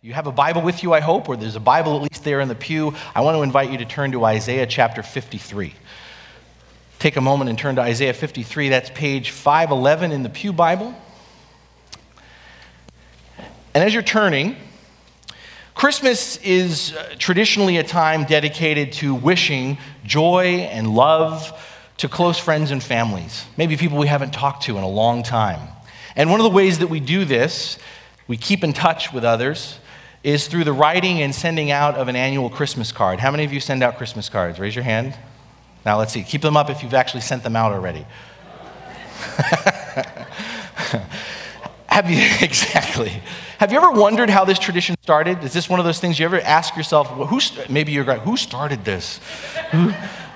You have a Bible with you, I hope, or there's a Bible at least there in the pew. I want to invite you to turn to Isaiah chapter 53. Take a moment and turn to Isaiah 53. That's page 511 in the Pew Bible. And as you're turning, Christmas is uh, traditionally a time dedicated to wishing joy and love to close friends and families, maybe people we haven't talked to in a long time. And one of the ways that we do this, we keep in touch with others, is through the writing and sending out of an annual Christmas card. How many of you send out Christmas cards? Raise your hand. Now let's see. Keep them up if you've actually sent them out already. Have you, exactly. Have you ever wondered how this tradition started? Is this one of those things you ever ask yourself, well, who, maybe you're who started this?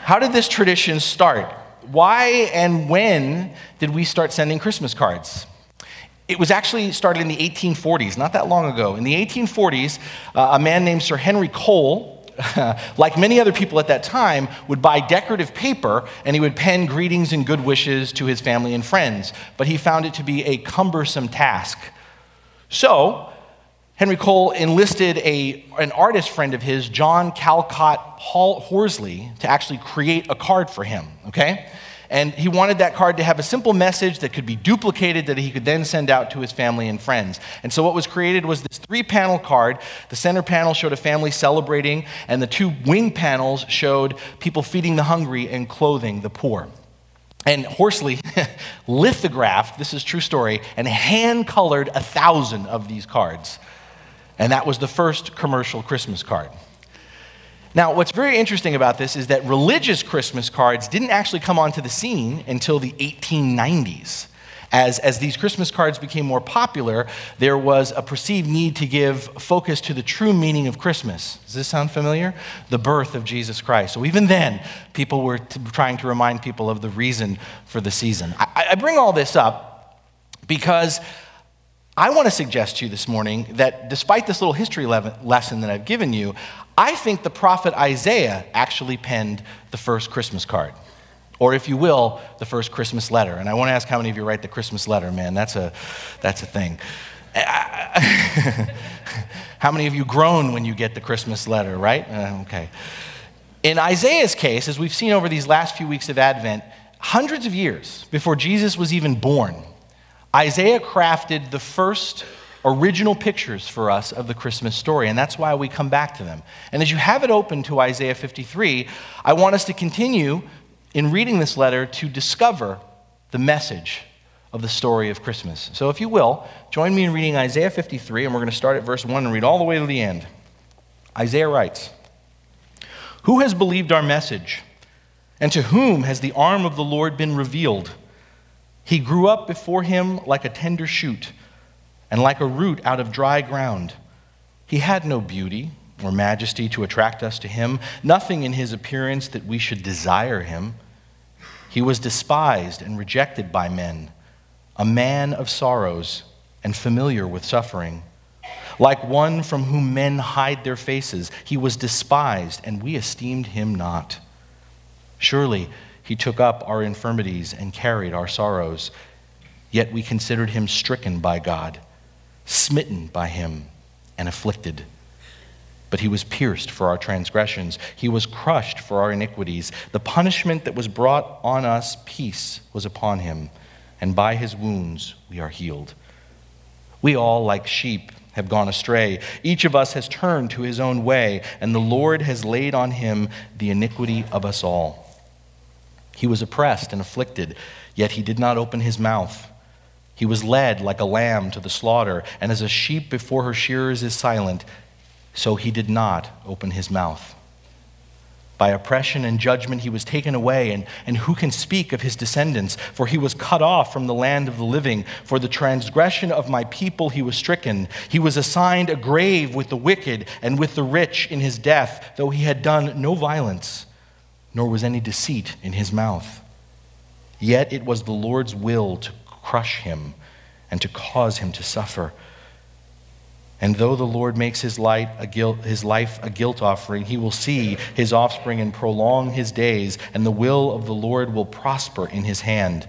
How did this tradition start? Why and when did we start sending Christmas cards? It was actually started in the 1840s, not that long ago. In the 1840s, uh, a man named Sir Henry Cole, like many other people at that time, would buy decorative paper and he would pen greetings and good wishes to his family and friends. But he found it to be a cumbersome task. So, Henry Cole enlisted a, an artist friend of his, John Callcott Horsley, to actually create a card for him, okay? And he wanted that card to have a simple message that could be duplicated that he could then send out to his family and friends. And so what was created was this three panel card. The center panel showed a family celebrating, and the two wing panels showed people feeding the hungry and clothing the poor. And Horsley lithographed, this is true story, and hand colored a thousand of these cards. And that was the first commercial Christmas card. Now, what's very interesting about this is that religious Christmas cards didn't actually come onto the scene until the 1890s. As, as these Christmas cards became more popular, there was a perceived need to give focus to the true meaning of Christmas. Does this sound familiar? The birth of Jesus Christ. So even then, people were t- trying to remind people of the reason for the season. I, I bring all this up because I want to suggest to you this morning that despite this little history le- lesson that I've given you, I think the prophet Isaiah actually penned the first Christmas card. Or, if you will, the first Christmas letter. And I want to ask how many of you write the Christmas letter, man. That's a, that's a thing. how many of you groan when you get the Christmas letter, right? Uh, okay. In Isaiah's case, as we've seen over these last few weeks of Advent, hundreds of years before Jesus was even born, Isaiah crafted the first original pictures for us of the Christmas story, and that's why we come back to them. And as you have it open to Isaiah 53, I want us to continue in reading this letter to discover the message of the story of Christmas. So, if you will, join me in reading Isaiah 53, and we're going to start at verse 1 and read all the way to the end. Isaiah writes Who has believed our message? And to whom has the arm of the Lord been revealed? He grew up before him like a tender shoot and like a root out of dry ground. He had no beauty or majesty to attract us to him, nothing in his appearance that we should desire him. He was despised and rejected by men, a man of sorrows and familiar with suffering. Like one from whom men hide their faces, he was despised, and we esteemed him not. Surely he took up our infirmities and carried our sorrows, yet we considered him stricken by God smitten by him and afflicted. But he was pierced for our transgressions, he was crushed for our iniquities. The punishment that was brought on us, peace, was upon him, and by his wounds we are healed. We all, like sheep, have gone astray. Each of us has turned to his own way, and the Lord has laid on him the iniquity of us all. He was oppressed and afflicted, yet he did not open his mouth. He was led like a lamb to the slaughter, and as a sheep before her shearers is silent, so he did not open his mouth. By oppression and judgment he was taken away, and, and who can speak of his descendants? For he was cut off from the land of the living. For the transgression of my people he was stricken. He was assigned a grave with the wicked and with the rich in his death, though he had done no violence, nor was any deceit in his mouth. Yet it was the Lord's will to crush him and to cause him to suffer. And though the Lord makes his, light a guilt, his life a guilt offering, he will see his offspring and prolong his days, and the will of the Lord will prosper in his hand.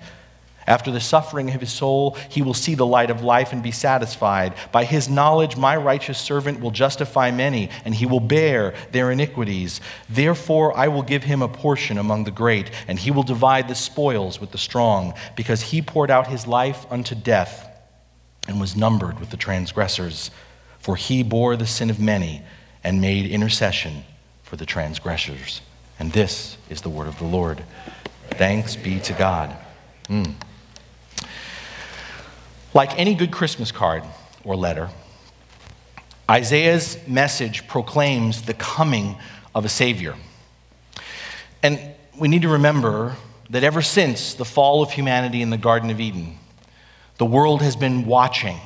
After the suffering of his soul, he will see the light of life and be satisfied. By his knowledge, my righteous servant will justify many, and he will bear their iniquities. Therefore, I will give him a portion among the great, and he will divide the spoils with the strong, because he poured out his life unto death and was numbered with the transgressors. For he bore the sin of many and made intercession for the transgressors. And this is the word of the Lord. Thanks be to God. Mm. Like any good Christmas card or letter, Isaiah's message proclaims the coming of a Savior. And we need to remember that ever since the fall of humanity in the Garden of Eden, the world has been watching,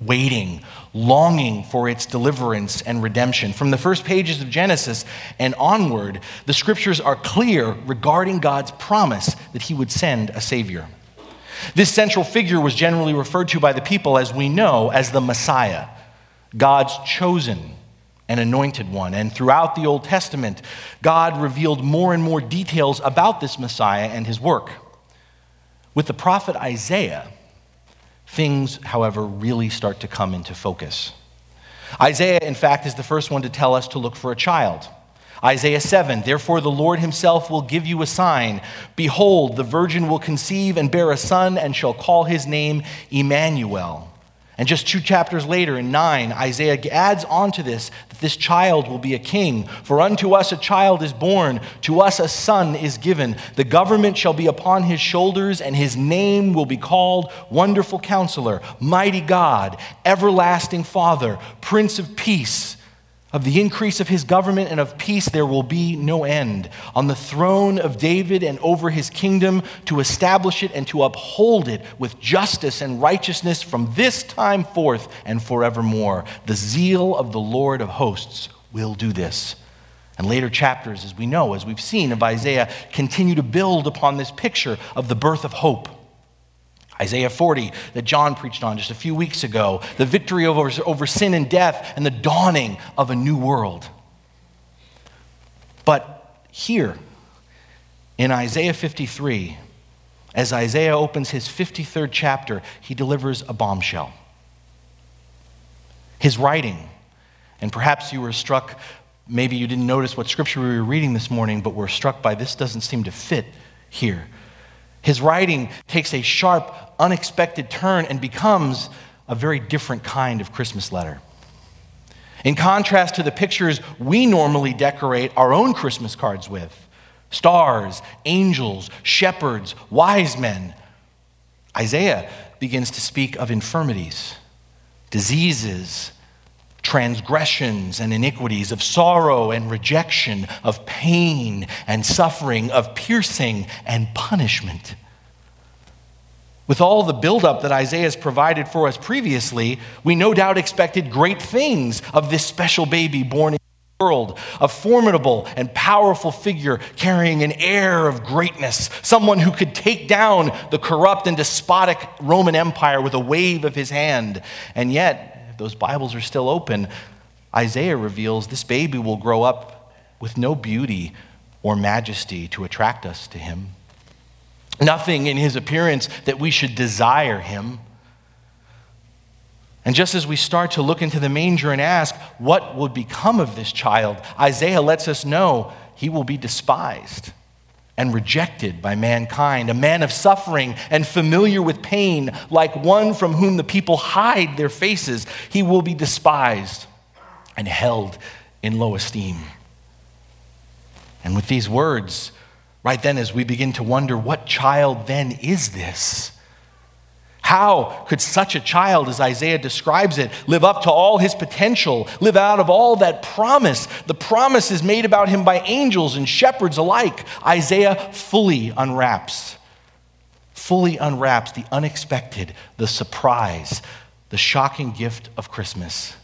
waiting, longing for its deliverance and redemption. From the first pages of Genesis and onward, the scriptures are clear regarding God's promise that he would send a Savior. This central figure was generally referred to by the people, as we know, as the Messiah, God's chosen and anointed one. And throughout the Old Testament, God revealed more and more details about this Messiah and his work. With the prophet Isaiah, things, however, really start to come into focus. Isaiah, in fact, is the first one to tell us to look for a child. Isaiah 7 Therefore, the Lord himself will give you a sign. Behold, the virgin will conceive and bear a son, and shall call his name Emmanuel. And just two chapters later, in 9, Isaiah adds on to this that this child will be a king. For unto us a child is born, to us a son is given. The government shall be upon his shoulders, and his name will be called Wonderful Counselor, Mighty God, Everlasting Father, Prince of Peace. Of the increase of his government and of peace there will be no end. On the throne of David and over his kingdom, to establish it and to uphold it with justice and righteousness from this time forth and forevermore. The zeal of the Lord of hosts will do this. And later chapters, as we know, as we've seen of Isaiah, continue to build upon this picture of the birth of hope. Isaiah 40, that John preached on just a few weeks ago, the victory over, over sin and death, and the dawning of a new world. But here, in Isaiah 53, as Isaiah opens his 53rd chapter, he delivers a bombshell. His writing, and perhaps you were struck, maybe you didn't notice what scripture we were reading this morning, but were struck by this doesn't seem to fit here. His writing takes a sharp, unexpected turn and becomes a very different kind of Christmas letter. In contrast to the pictures we normally decorate our own Christmas cards with stars, angels, shepherds, wise men Isaiah begins to speak of infirmities, diseases, transgressions and iniquities, of sorrow and rejection, of pain and suffering, of piercing and punishment. With all the buildup that Isaiah has provided for us previously, we no doubt expected great things of this special baby born in the world, a formidable and powerful figure carrying an air of greatness, someone who could take down the corrupt and despotic Roman Empire with a wave of his hand. And yet, if those Bibles are still open, Isaiah reveals this baby will grow up with no beauty or majesty to attract us to him. Nothing in his appearance that we should desire him. And just as we start to look into the manger and ask, what would become of this child? Isaiah lets us know he will be despised and rejected by mankind, a man of suffering and familiar with pain, like one from whom the people hide their faces. He will be despised and held in low esteem. And with these words, right then, as we begin to wonder, what child then is this? How could such a child, as Isaiah describes it, live up to all his potential, live out of all that promise? The promise is made about him by angels and shepherds alike. Isaiah fully unwraps, fully unwraps the unexpected, the surprise, the shocking gift of Christmas.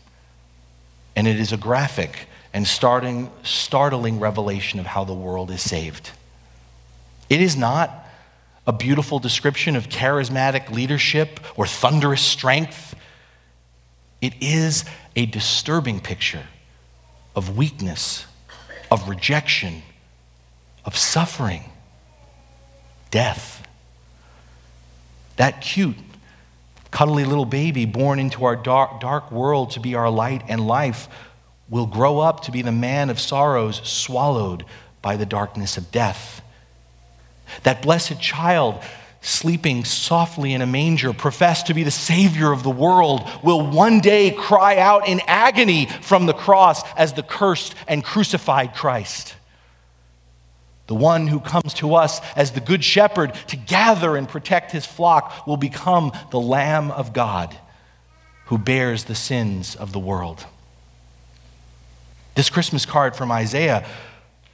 And it is a graphic and starting, startling revelation of how the world is saved. It is not a beautiful description of charismatic leadership or thunderous strength. It is a disturbing picture of weakness, of rejection, of suffering, death. That cute, cuddly little baby born into our dark, dark world to be our light and life will grow up to be the man of sorrows, swallowed by the darkness of death. That blessed child sleeping softly in a manger, professed to be the Savior of the world, will one day cry out in agony from the cross as the cursed and crucified Christ. The one who comes to us as the Good Shepherd to gather and protect his flock will become the Lamb of God who bears the sins of the world. This Christmas card from Isaiah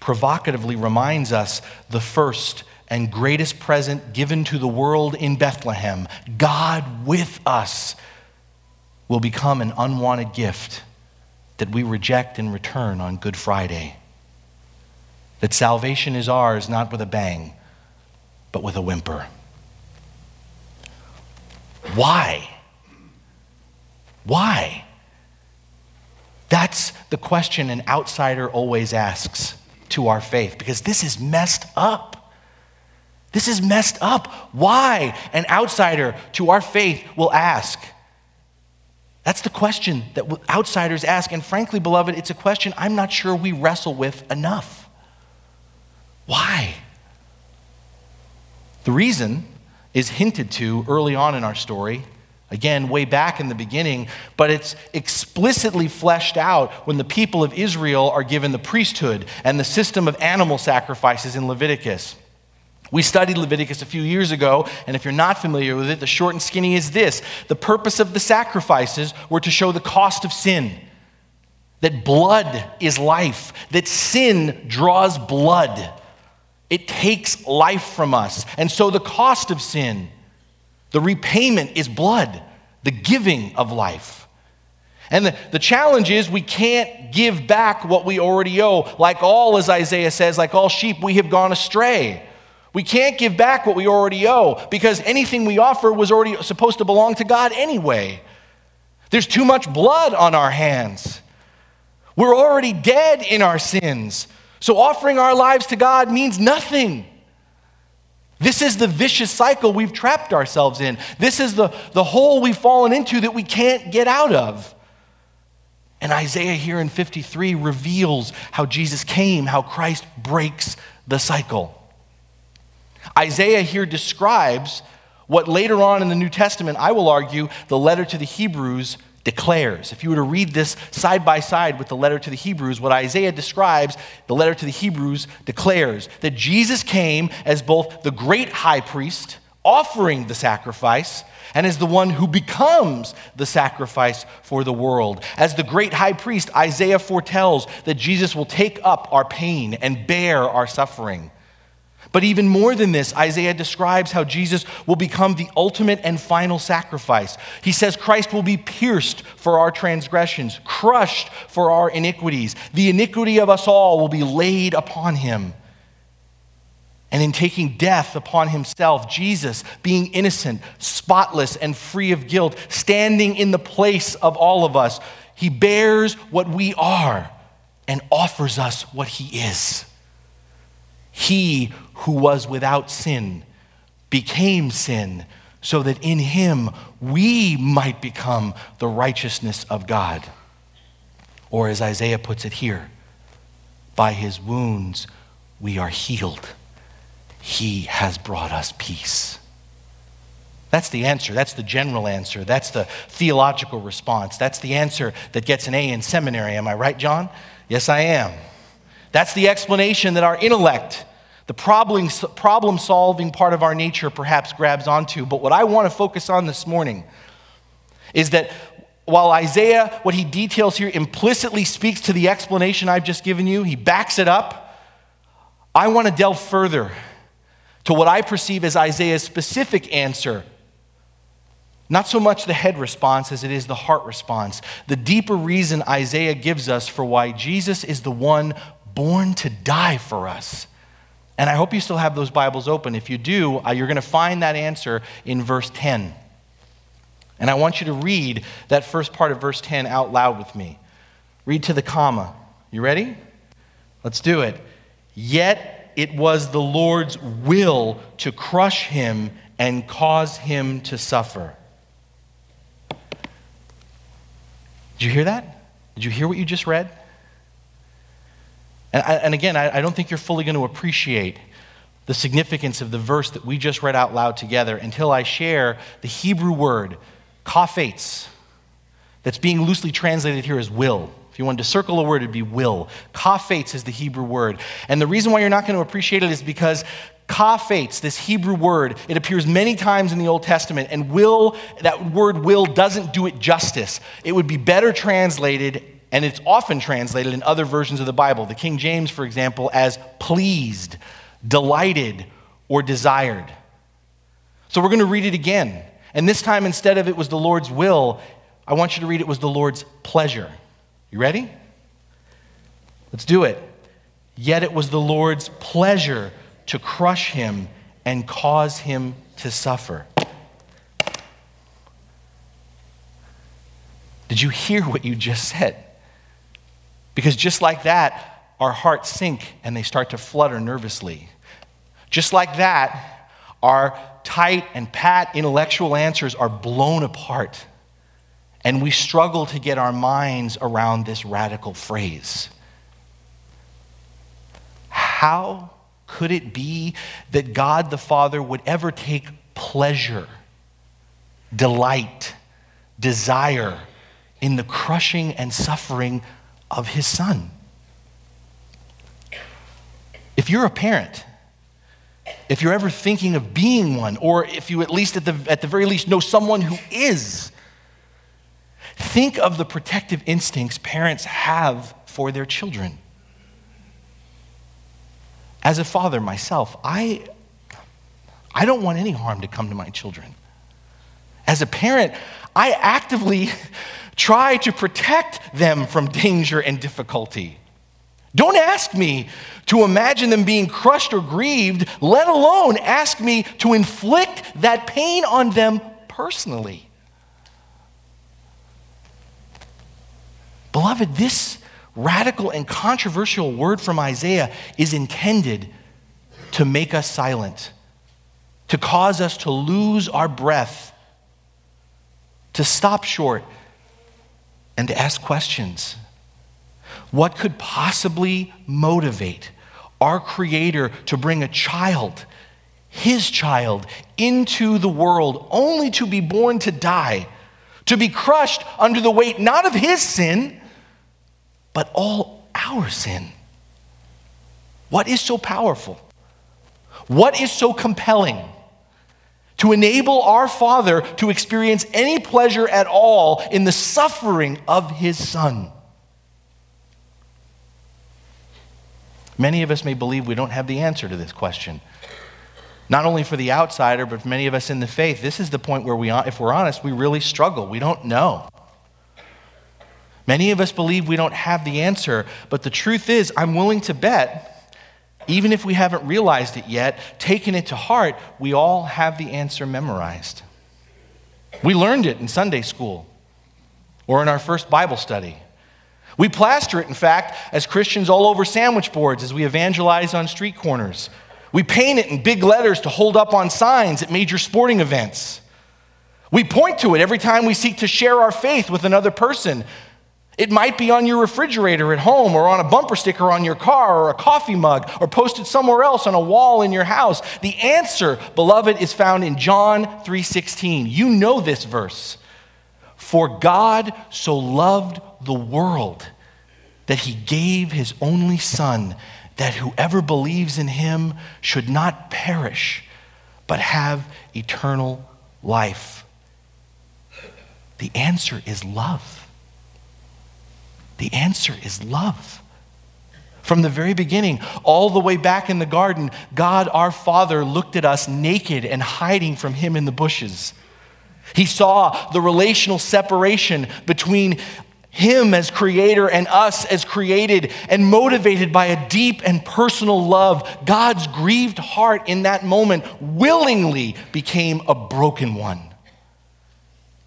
provocatively reminds us the first and greatest present given to the world in Bethlehem, God with us, will become an unwanted gift that we reject in return on Good Friday. That salvation is ours not with a bang, but with a whimper. Why? Why? That's the question an outsider always asks to our faith because this is messed up. This is messed up. Why? An outsider to our faith will ask. That's the question that outsiders ask. And frankly, beloved, it's a question I'm not sure we wrestle with enough. Why? The reason is hinted to early on in our story Again, way back in the beginning, but it's explicitly fleshed out when the people of Israel are given the priesthood and the system of animal sacrifices in Leviticus. We studied Leviticus a few years ago, and if you're not familiar with it, the short and skinny is this the purpose of the sacrifices were to show the cost of sin. That blood is life, that sin draws blood. It takes life from us. And so the cost of sin the repayment is blood, the giving of life. And the, the challenge is we can't give back what we already owe. Like all, as Isaiah says, like all sheep, we have gone astray. We can't give back what we already owe because anything we offer was already supposed to belong to God anyway. There's too much blood on our hands. We're already dead in our sins. So offering our lives to God means nothing. This is the vicious cycle we've trapped ourselves in. This is the, the hole we've fallen into that we can't get out of. And Isaiah here in 53 reveals how Jesus came, how Christ breaks the cycle. Isaiah here describes what later on in the New Testament, I will argue, the letter to the Hebrews declares. If you were to read this side by side with the letter to the Hebrews, what Isaiah describes, the letter to the Hebrews declares that Jesus came as both the great high priest offering the sacrifice and as the one who becomes the sacrifice for the world. As the great high priest, Isaiah foretells that Jesus will take up our pain and bear our suffering. But even more than this, Isaiah describes how Jesus will become the ultimate and final sacrifice. He says Christ will be pierced for our transgressions, crushed for our iniquities. The iniquity of us all will be laid upon him. And in taking death upon himself, Jesus, being innocent, spotless, and free of guilt, standing in the place of all of us, he bears what we are and offers us what he is. He who was without sin became sin so that in him we might become the righteousness of God. Or as Isaiah puts it here, by his wounds we are healed. He has brought us peace. That's the answer. That's the general answer. That's the theological response. That's the answer that gets an A in seminary. Am I right, John? Yes, I am. That's the explanation that our intellect, the problem, problem solving part of our nature, perhaps grabs onto. But what I want to focus on this morning is that while Isaiah, what he details here, implicitly speaks to the explanation I've just given you, he backs it up. I want to delve further to what I perceive as Isaiah's specific answer. Not so much the head response as it is the heart response. The deeper reason Isaiah gives us for why Jesus is the one born to die for us. And I hope you still have those Bibles open. If you do, uh, you're going to find that answer in verse 10. And I want you to read that first part of verse 10 out loud with me. Read to the comma. You ready? Let's do it. Yet it was the Lord's will to crush him and cause him to suffer. Did you hear that? Did you hear what you just read? And, and again, I, I don't think you're fully going to appreciate the significance of the verse that we just read out loud together until I share the Hebrew word, kaphates, that's being loosely translated here as will. If you wanted to circle a word, it'd be will. Kaphates is the Hebrew word. And the reason why you're not going to appreciate it is because kaphates, this Hebrew word, it appears many times in the Old Testament, and will, that word will doesn't do it justice. It would be better translated, and it's often translated in other versions of the Bible. The King James, for example, as pleased, delighted, or desired. So we're going to read it again. And this time, instead of it was the Lord's will, I want you to read it was the Lord's pleasure. You ready? Let's do it. Yet it was the Lord's pleasure to crush him and cause him to suffer. Did you hear what you just said? Because just like that, our hearts sink and they start to flutter nervously. Just like that, our tight and pat intellectual answers are blown apart and we struggle to get our minds around this radical phrase. How could it be that God the Father would ever take pleasure, delight, desire in the crushing and suffering of his Son? If you're a parent, if you're ever thinking of being one, or if you at least, at the, at the very least, know someone who is, Think of the protective instincts parents have for their children. As a father myself, I, I don't want any harm to come to my children. As a parent, I actively try to protect them from danger and difficulty. Don't ask me to imagine them being crushed or grieved, let alone ask me to inflict that pain on them personally. Beloved, this radical and controversial word from Isaiah is intended to make us silent, to cause us to lose our breath, to stop short, and to ask questions. What could possibly motivate our Creator to bring a child, His child, into the world only to be born to die, to be crushed under the weight not of His sin, but all our sin. What is so powerful? What is so compelling? To enable our Father to experience any pleasure at all in the suffering of His Son. Many of us may believe we don't have the answer to this question. Not only for the outsider, but for many of us in the faith, this is the point where we, if we're honest, we really struggle. We don't know. Many of us believe we don't have the answer, but the truth is, I'm willing to bet, even if we haven't realized it yet, taken it to heart, we all have the answer memorized. We learned it in Sunday school or in our first Bible study. We plaster it, in fact, as Christians all over sandwich boards as we evangelize on street corners. We paint it in big letters to hold up on signs at major sporting events. We point to it every time we seek to share our faith with another person, it might be on your refrigerator at home or on a bumper sticker on your car or a coffee mug or posted somewhere else on a wall in your house. The answer, beloved, is found in John 3:16. You know this verse. For God so loved the world that he gave his only son that whoever believes in him should not perish but have eternal life. The answer is love. The answer is love. From the very beginning, all the way back in the garden, God our Father looked at us naked and hiding from Him in the bushes. He saw the relational separation between Him as creator and us as created, and motivated by a deep and personal love, God's grieved heart in that moment willingly became a broken one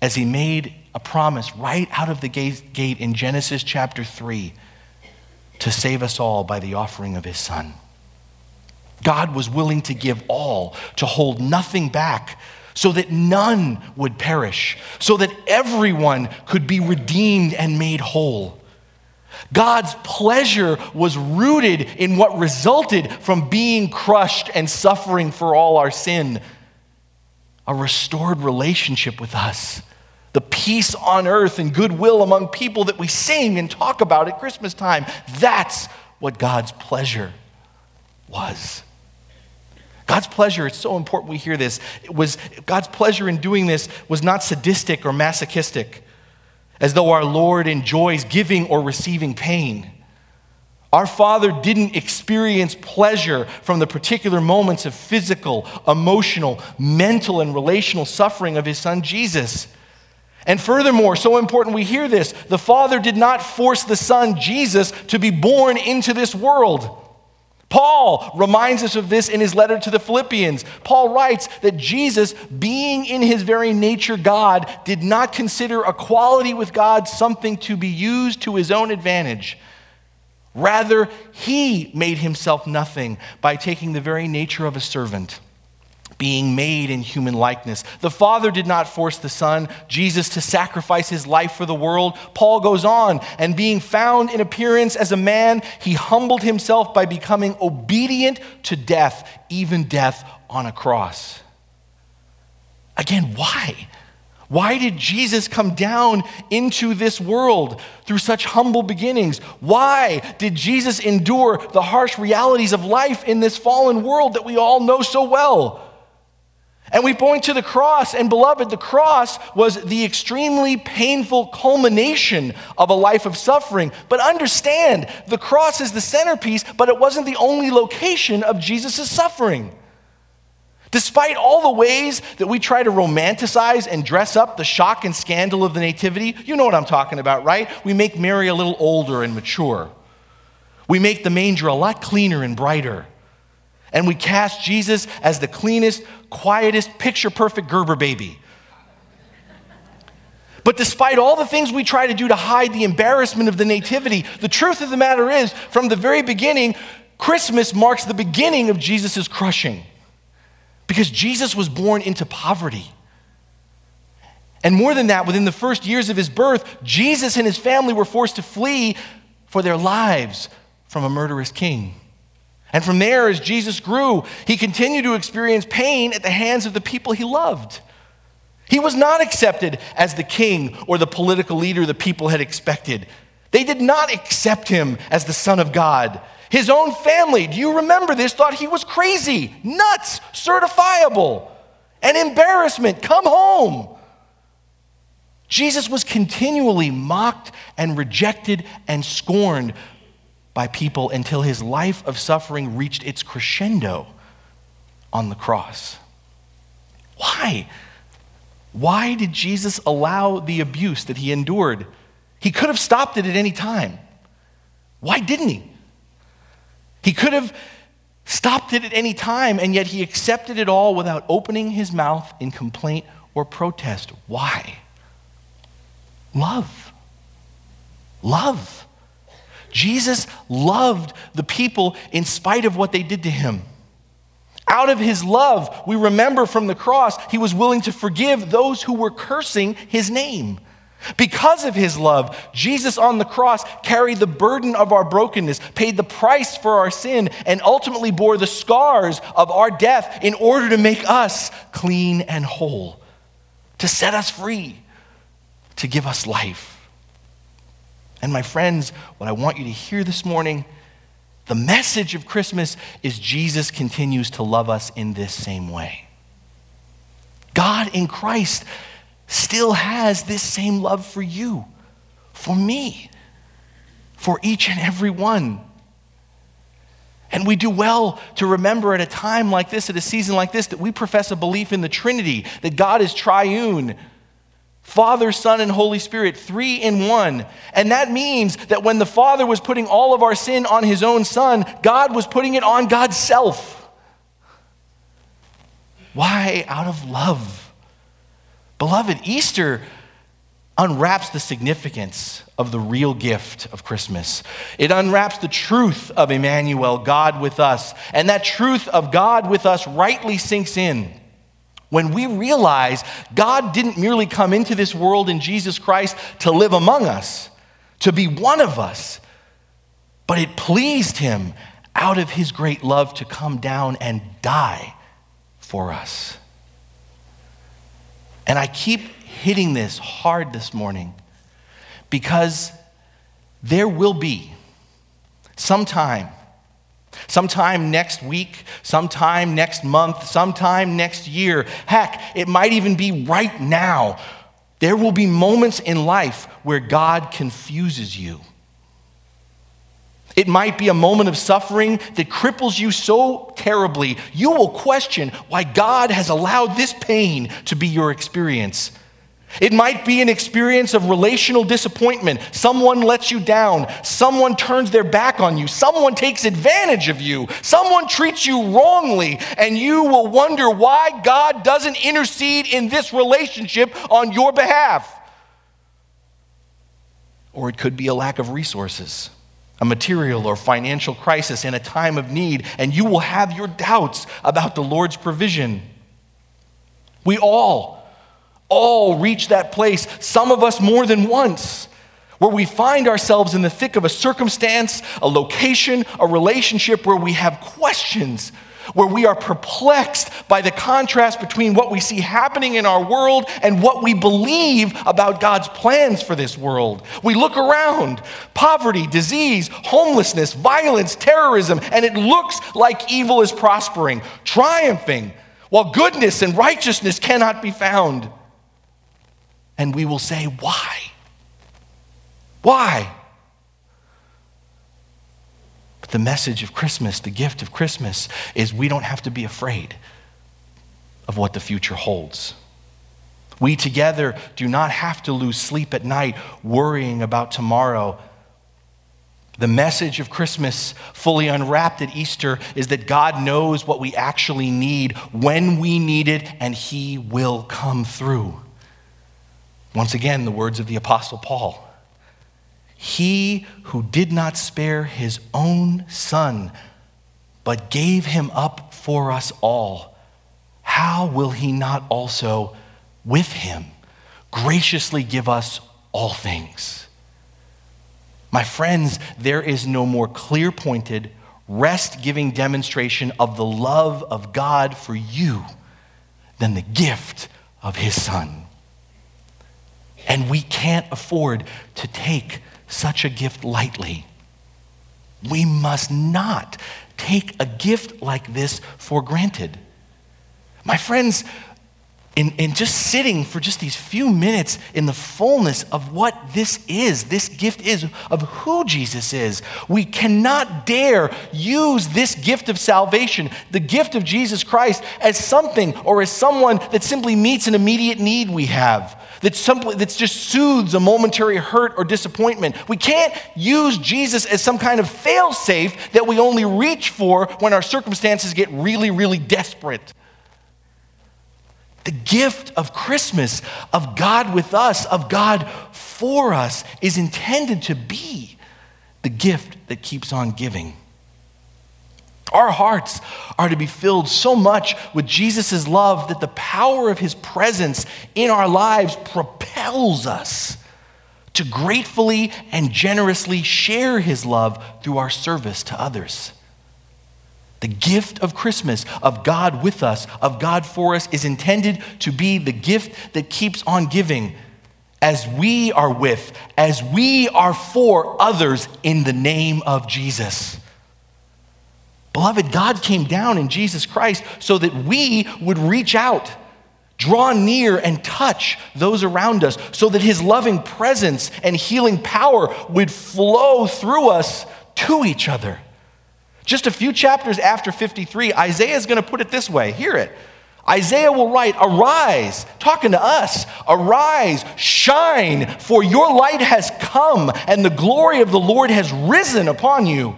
as He made a promise right out of the gate in Genesis chapter 3 to save us all by the offering of his son. God was willing to give all, to hold nothing back, so that none would perish, so that everyone could be redeemed and made whole. God's pleasure was rooted in what resulted from being crushed and suffering for all our sin a restored relationship with us, the peace on earth and goodwill among people that we sing and talk about at Christmas time. That's what God's pleasure was. God's pleasure, it's so important we hear this, it was God's pleasure in doing this was not sadistic or masochistic, as though our Lord enjoys giving or receiving pain. Our Father didn't experience pleasure from the particular moments of physical, emotional, mental, and relational suffering of His Son Jesus. And furthermore, so important we hear this the Father did not force the Son, Jesus, to be born into this world. Paul reminds us of this in his letter to the Philippians. Paul writes that Jesus, being in his very nature God, did not consider equality with God something to be used to his own advantage. Rather, he made himself nothing by taking the very nature of a servant, being made in human likeness. The Father did not force the Son, Jesus, to sacrifice his life for the world. Paul goes on, and being found in appearance as a man, he humbled himself by becoming obedient to death, even death on a cross. Again, why? Why did Jesus come down into this world through such humble beginnings? Why did Jesus endure the harsh realities of life in this fallen world that we all know so well? And we point to the cross, and beloved, the cross was the extremely painful culmination of a life of suffering. But understand, the cross is the centerpiece, but it wasn't the only location of Jesus' suffering. Despite all the ways that we try to romanticize and dress up the shock and scandal of the Nativity, you know what I'm talking about, right? We make Mary a little older and mature. We make the manger a lot cleaner and brighter. And we cast Jesus as the cleanest, quietest, picture perfect Gerber baby. But despite all the things we try to do to hide the embarrassment of the Nativity, the truth of the matter is, from the very beginning, Christmas marks the beginning of Jesus' crushing. Because Jesus was born into poverty. And more than that, within the first years of his birth, Jesus and his family were forced to flee for their lives from a murderous king. And from there, as Jesus grew, he continued to experience pain at the hands of the people he loved. He was not accepted as the king or the political leader the people had expected. They did not accept him as the Son of God. His own family, do you remember this? Thought he was crazy, nuts, certifiable, an embarrassment. Come home. Jesus was continually mocked and rejected and scorned by people until his life of suffering reached its crescendo on the cross. Why? Why did Jesus allow the abuse that he endured? He could have stopped it at any time. Why didn't he? He could have stopped it at any time, and yet he accepted it all without opening his mouth in complaint or protest. Why? Love. Love. Jesus loved the people in spite of what they did to him. Out of his love, we remember from the cross, he was willing to forgive those who were cursing his name. Because of his love, Jesus on the cross carried the burden of our brokenness, paid the price for our sin, and ultimately bore the scars of our death in order to make us clean and whole, to set us free, to give us life. And my friends, what I want you to hear this morning the message of Christmas is Jesus continues to love us in this same way. God in Christ still has this same love for you, for me, for each and every one. And we do well to remember at a time like this, at a season like this, that we profess a belief in the Trinity, that God is triune. Father, Son, and Holy Spirit, three in one. And that means that when the Father was putting all of our sin on his own Son, God was putting it on God's self. Why? Out of love. Beloved, Easter unwraps the significance of the real gift of Christmas. It unwraps the truth of Emmanuel, God with us. And that truth of God with us rightly sinks in when we realize God didn't merely come into this world in Jesus Christ to live among us, to be one of us, but it pleased him out of his great love to come down and die for us. And I keep hitting this hard this morning because there will be sometime, sometime next week, sometime next month, sometime next year, heck, it might even be right now. There will be moments in life where God confuses you. It might be a moment of suffering that cripples you so terribly, you will question why God has allowed this pain to be your experience. It might be an experience of relational disappointment. Someone lets you down. Someone turns their back on you. Someone takes advantage of you. Someone treats you wrongly. And you will wonder why God doesn't intercede in this relationship on your behalf. Or it could be a lack of resources, a material or financial crisis in a time of need. And you will have your doubts about the Lord's provision. We all all reach that place, some of us more than once, where we find ourselves in the thick of a circumstance, a location, a relationship where we have questions, where we are perplexed by the contrast between what we see happening in our world and what we believe about God's plans for this world. We look around poverty, disease, homelessness, violence, terrorism, and it looks like evil is prospering, triumphing, while goodness and righteousness cannot be found and we will say, Why? Why? But the message of Christmas, the gift of Christmas, is we don't have to be afraid of what the future holds. We together do not have to lose sleep at night worrying about tomorrow. The message of Christmas, fully unwrapped at Easter, is that God knows what we actually need when we need it, and He will come through. Once again, the words of the Apostle Paul He who did not spare his own son, but gave him up for us all, how will he not also with him graciously give us all things? My friends, there is no more clear pointed, rest giving demonstration of the love of God for you than the gift of his son. And we can't afford to take such a gift lightly. We must not take a gift like this for granted. My friends, in, in just sitting for just these few minutes in the fullness of what this is, this gift is, of who Jesus is, we cannot dare use this gift of salvation, the gift of Jesus Christ, as something or as someone that simply meets an immediate need we have that simply that just soothes a momentary hurt or disappointment. We can't use Jesus as some kind of failsafe that we only reach for when our circumstances get really, really desperate. The gift of Christmas, of God with us, of God for us, is intended to be the gift that keeps on giving. Our hearts are to be filled so much with Jesus' love that the power of his presence in our lives propels us to gratefully and generously share his love through our service to others. The gift of Christmas, of God with us, of God for us, is intended to be the gift that keeps on giving as we are with, as we are for others in the name of Jesus. Beloved, God came down in Jesus Christ so that we would reach out, draw near, and touch those around us, so that his loving presence and healing power would flow through us to each other. Just a few chapters after 53, Isaiah is going to put it this way hear it. Isaiah will write, Arise, talking to us, arise, shine, for your light has come, and the glory of the Lord has risen upon you.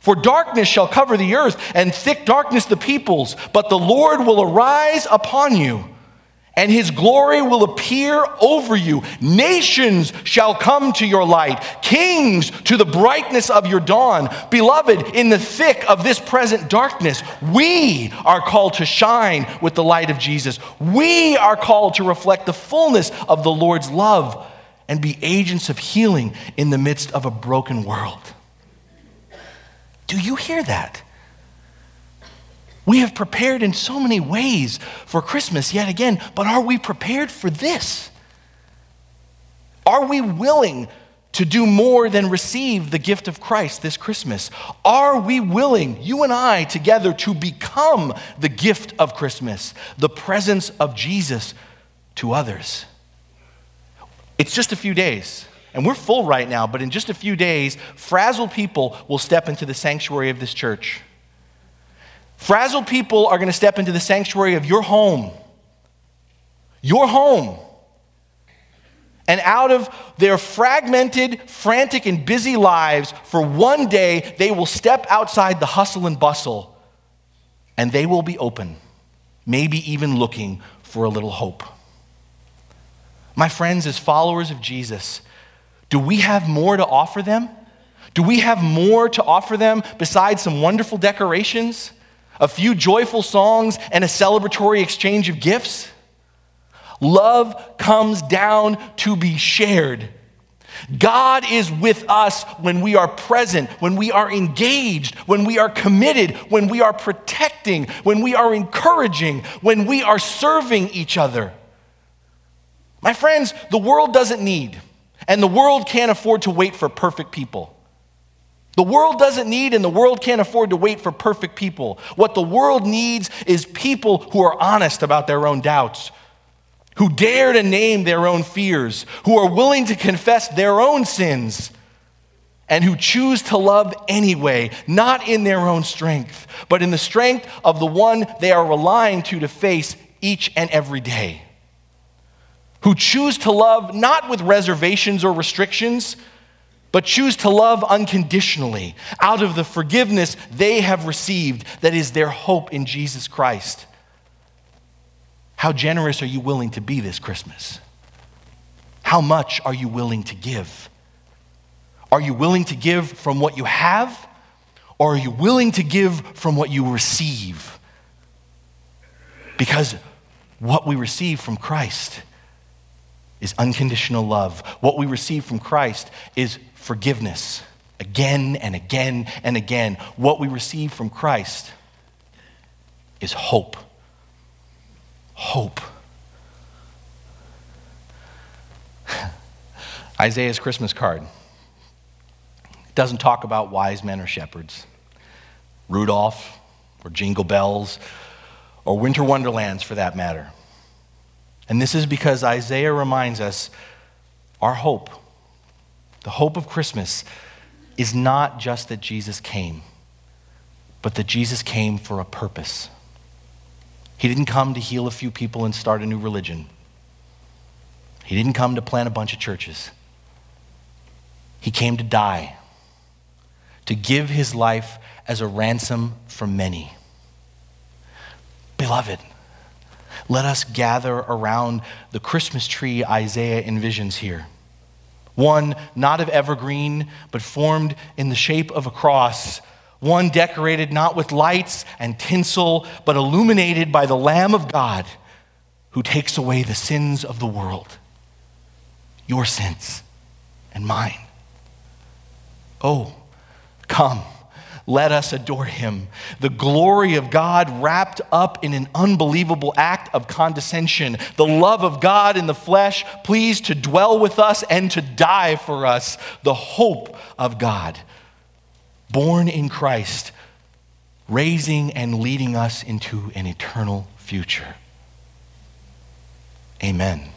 For darkness shall cover the earth, and thick darkness the peoples, but the Lord will arise upon you, and his glory will appear over you. Nations shall come to your light, kings to the brightness of your dawn. Beloved, in the thick of this present darkness, we are called to shine with the light of Jesus. We are called to reflect the fullness of the Lord's love and be agents of healing in the midst of a broken world. Do you hear that? We have prepared in so many ways for Christmas yet again, but are we prepared for this? Are we willing to do more than receive the gift of Christ this Christmas? Are we willing, you and I together, to become the gift of Christmas, the presence of Jesus to others? It's just a few days, and we're full right now, but in just a few days, frazzled people will step into the sanctuary of this church. Frazzled people are going to step into the sanctuary of your home. Your home. And out of their fragmented, frantic, and busy lives, for one day, they will step outside the hustle and bustle and they will be open, maybe even looking for a little hope. My friends, as followers of Jesus, do we have more to offer them? Do we have more to offer them besides some wonderful decorations? A few joyful songs, and a celebratory exchange of gifts. Love comes down to be shared. God is with us when we are present, when we are engaged, when we are committed, when we are protecting, when we are encouraging, when we are serving each other. My friends, the world doesn't need, and the world can't afford to wait for perfect people. The world doesn't need and the world can't afford to wait for perfect people. What the world needs is people who are honest about their own doubts, who dare to name their own fears, who are willing to confess their own sins, and who choose to love anyway, not in their own strength, but in the strength of the one they are relying to to face each and every day. Who choose to love not with reservations or restrictions but choose to love unconditionally out of the forgiveness they have received that is their hope in Jesus Christ. How generous are you willing to be this Christmas? How much are you willing to give? Are you willing to give from what you have, or are you willing to give from what you receive? Because what we receive from Christ is unconditional love. What we receive from Christ is forgiveness again and again and again. What we receive from Christ is hope. Hope. Isaiah's Christmas card it doesn't talk about wise men or shepherds, Rudolph or Jingle Bells or Winter Wonderlands for that matter. And this is because Isaiah reminds us our hope the hope of Christmas is not just that Jesus came, but that Jesus came for a purpose. He didn't come to heal a few people and start a new religion. He didn't come to plant a bunch of churches. He came to die, to give his life as a ransom for many. Beloved, let us gather around the Christmas tree Isaiah envisions here one not of evergreen, but formed in the shape of a cross, one decorated not with lights and tinsel, but illuminated by the Lamb of God who takes away the sins of the world, your sins and mine. Oh, come let us adore him. The glory of God wrapped up in an unbelievable act of condescension. The love of God in the flesh, pleased to dwell with us and to die for us. The hope of God, born in Christ, raising and leading us into an eternal future. Amen.